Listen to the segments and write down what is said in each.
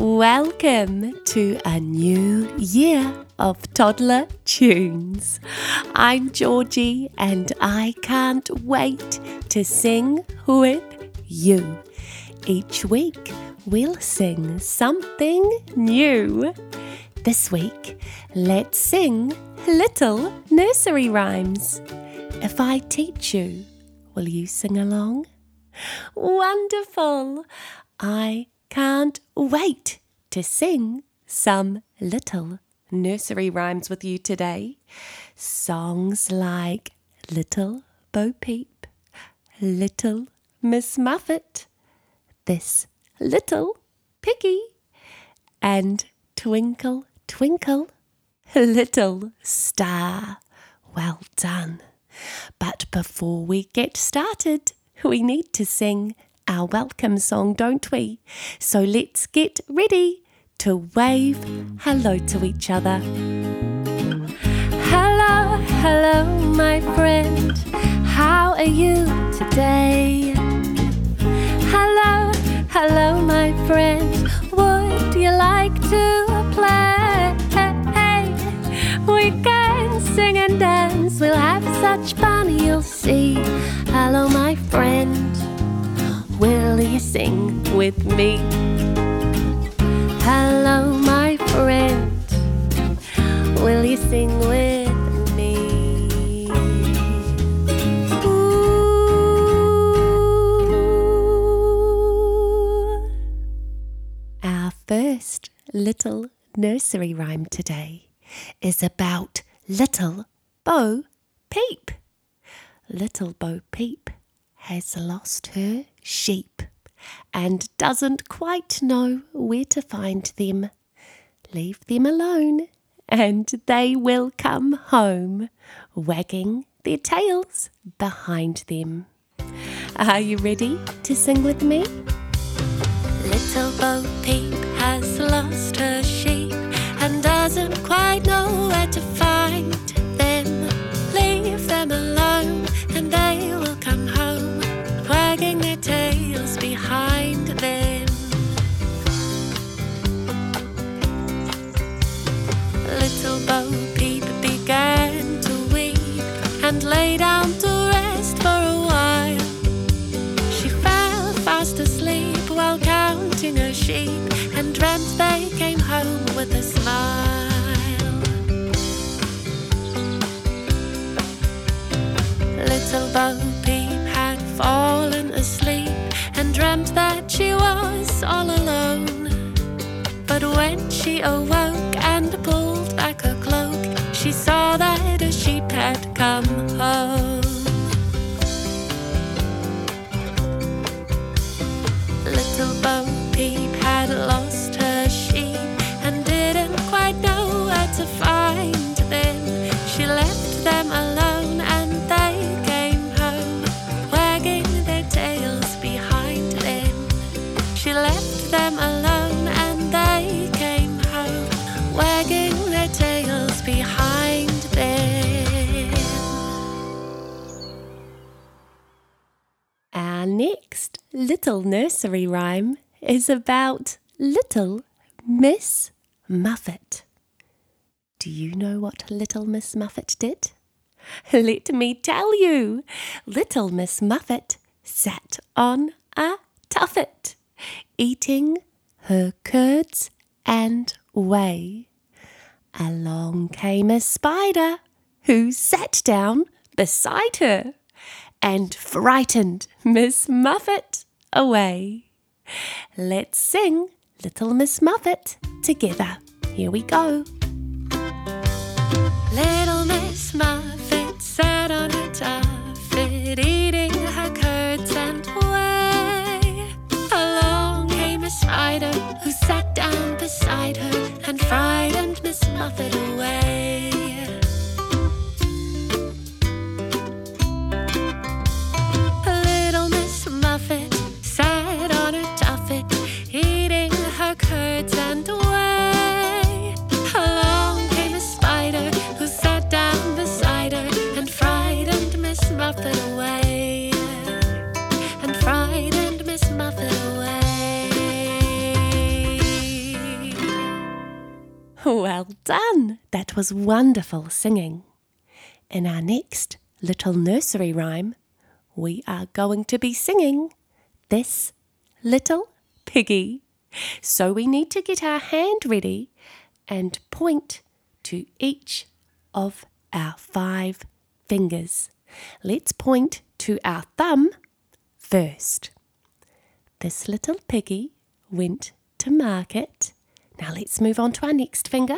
Welcome to a new year of toddler tunes. I'm Georgie and I can't wait to sing with you. Each week we'll sing something new. This week, let's sing little nursery rhymes. If I teach you, will you sing along? Wonderful! I can't wait to sing some little nursery rhymes with you today. Songs like Little Bo Peep, Little Miss Muffet, This Little Piggy, and Twinkle, Twinkle, Little Star. Well done. But before we get started, we need to sing our welcome song, don't we? So let's get ready to wave hello to each other. Hello, hello, my friend. How are you today? Hello, hello, my friend. Would you like to play? We can sing and dance. We'll have such fun, you'll see. Hello, my friend. Sing with me? Hello, my friend. Will you sing with me? Ooh. Our first little nursery rhyme today is about little Bo Peep. Little Bo Peep has lost her sheep and doesn't quite know where to find them. Leave them alone and they will come home, wagging their tails behind them. Are you ready to sing with me? Little Bo Peep has lost her sheep and doesn't quite know where to find them. Leave them alone and they will behind them. Little Bo Peep began to weep and lay down to rest for a while. She fell fast asleep while counting her sheep awoke and pulled back her cloak, she saw that a sheep had come little nursery rhyme is about little Miss Muffet. Do you know what little Miss Muffet did? Let me tell you. Little Miss Muffet sat on a tuffet, eating her curds and whey. Along came a spider who sat down beside her and frightened Miss Muffet away. Let's sing Little Miss Muffet together. Here we go. Little Miss Muffet sat on a tuffet, eating her curds and whey. Along came a spider who sat down beside her and frightened Miss Muffet away. Well done! That was wonderful singing. In our next little nursery rhyme, we are going to be singing This Little Piggy. So we need to get our hand ready and point to each of our five fingers. Let's point to our thumb first. This little piggy went to market. Now let's move on to our next finger.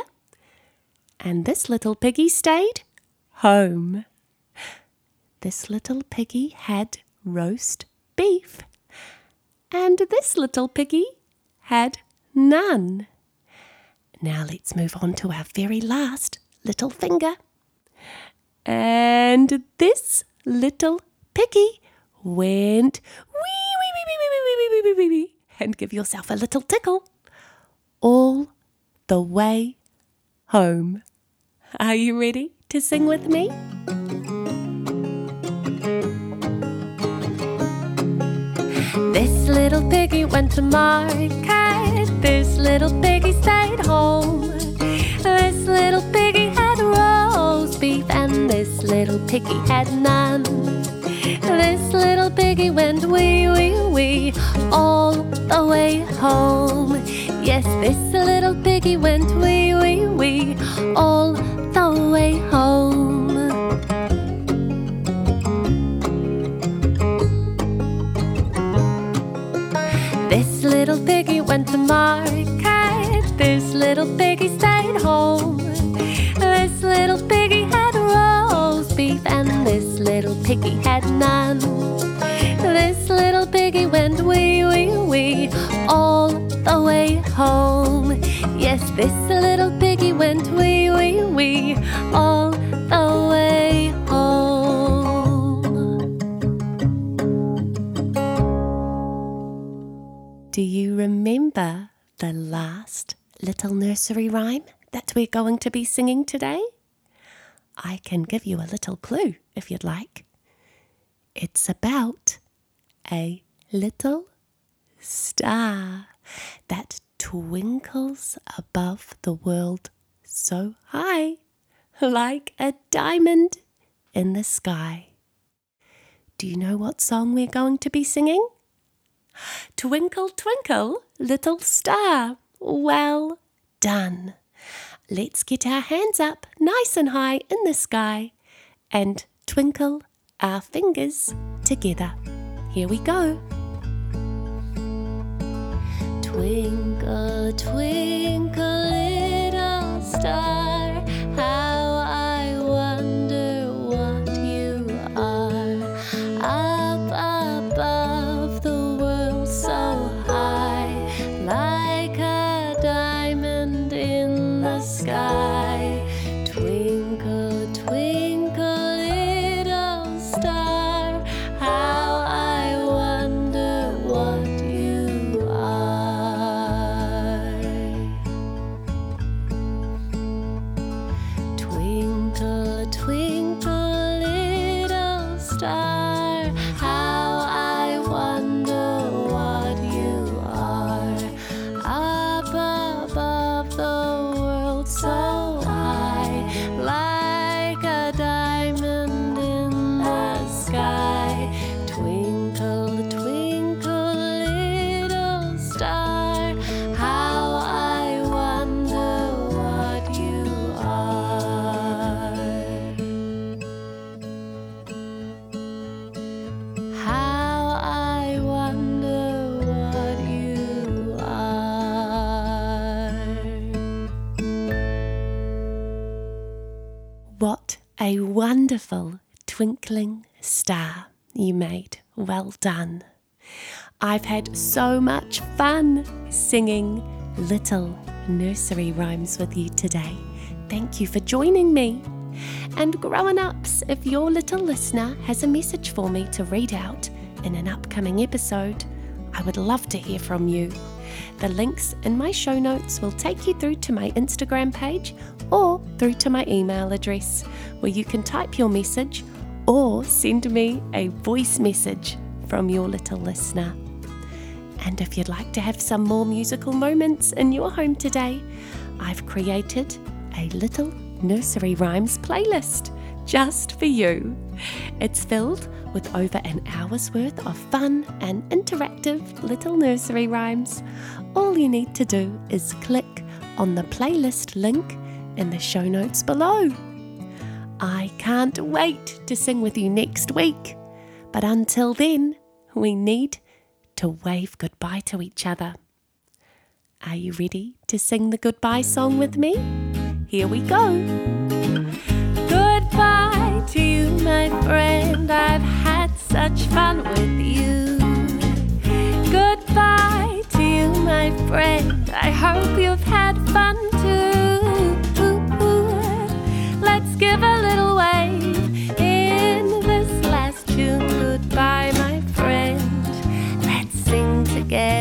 And this little piggy stayed home. This little piggy had roast beef. And this little piggy had none. Now let's move on to our very last little finger. And this little piggy went wee wee wee wee wee wee wee wee wee wee and give yourself a little tickle all the way home. Are you ready to sing with me? This little piggy went to market. This little piggy stayed home. This little piggy had roast beef, and this little piggy had none. This little piggy went wee wee wee all the way home. Yes, this little piggy went wee wee wee all the way home. This little piggy went to market. This little piggy stayed home. This little piggy had roast beef, and this little piggy had none. This little piggy went wee wee wee all the way home. Yes, this little piggy went wee little nursery rhyme that we're going to be singing today? I can give you a little clue if you'd like. It's about a little star that twinkles above the world so high, like a diamond in the sky. Do you know what song we're going to be singing? Twinkle, twinkle, little star. Well done. Let's get our hands up nice and high in the sky and twinkle our fingers together. Here we go. Twinkle, twinkle, little star, a wonderful twinkling star you made. Well done. I've had so much fun singing little nursery rhymes with you today. Thank you for joining me. And grown ups, if your little listener has a message for me to read out in an upcoming episode, I would love to hear from you. The links in my show notes will take you through to my Instagram page or through to my email address where you can type your message or send me a voice message from your little listener. And if you'd like to have some more musical moments in your home today, I've created a little nursery rhymes playlist just for you. It's filled with over an hour's worth of fun and interactive little nursery rhymes. All you need to do is click on the playlist link in the show notes below. I can't wait to sing with you next week. But until then, we need to wave goodbye to each other. Are you ready to sing the goodbye song with me? Here we go. Goodbye to you, my friend. I've had such fun with you. Goodbye to you, my friend. I hope you've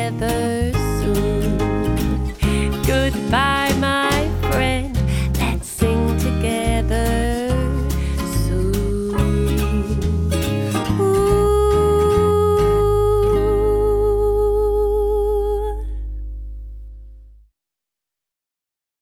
Let's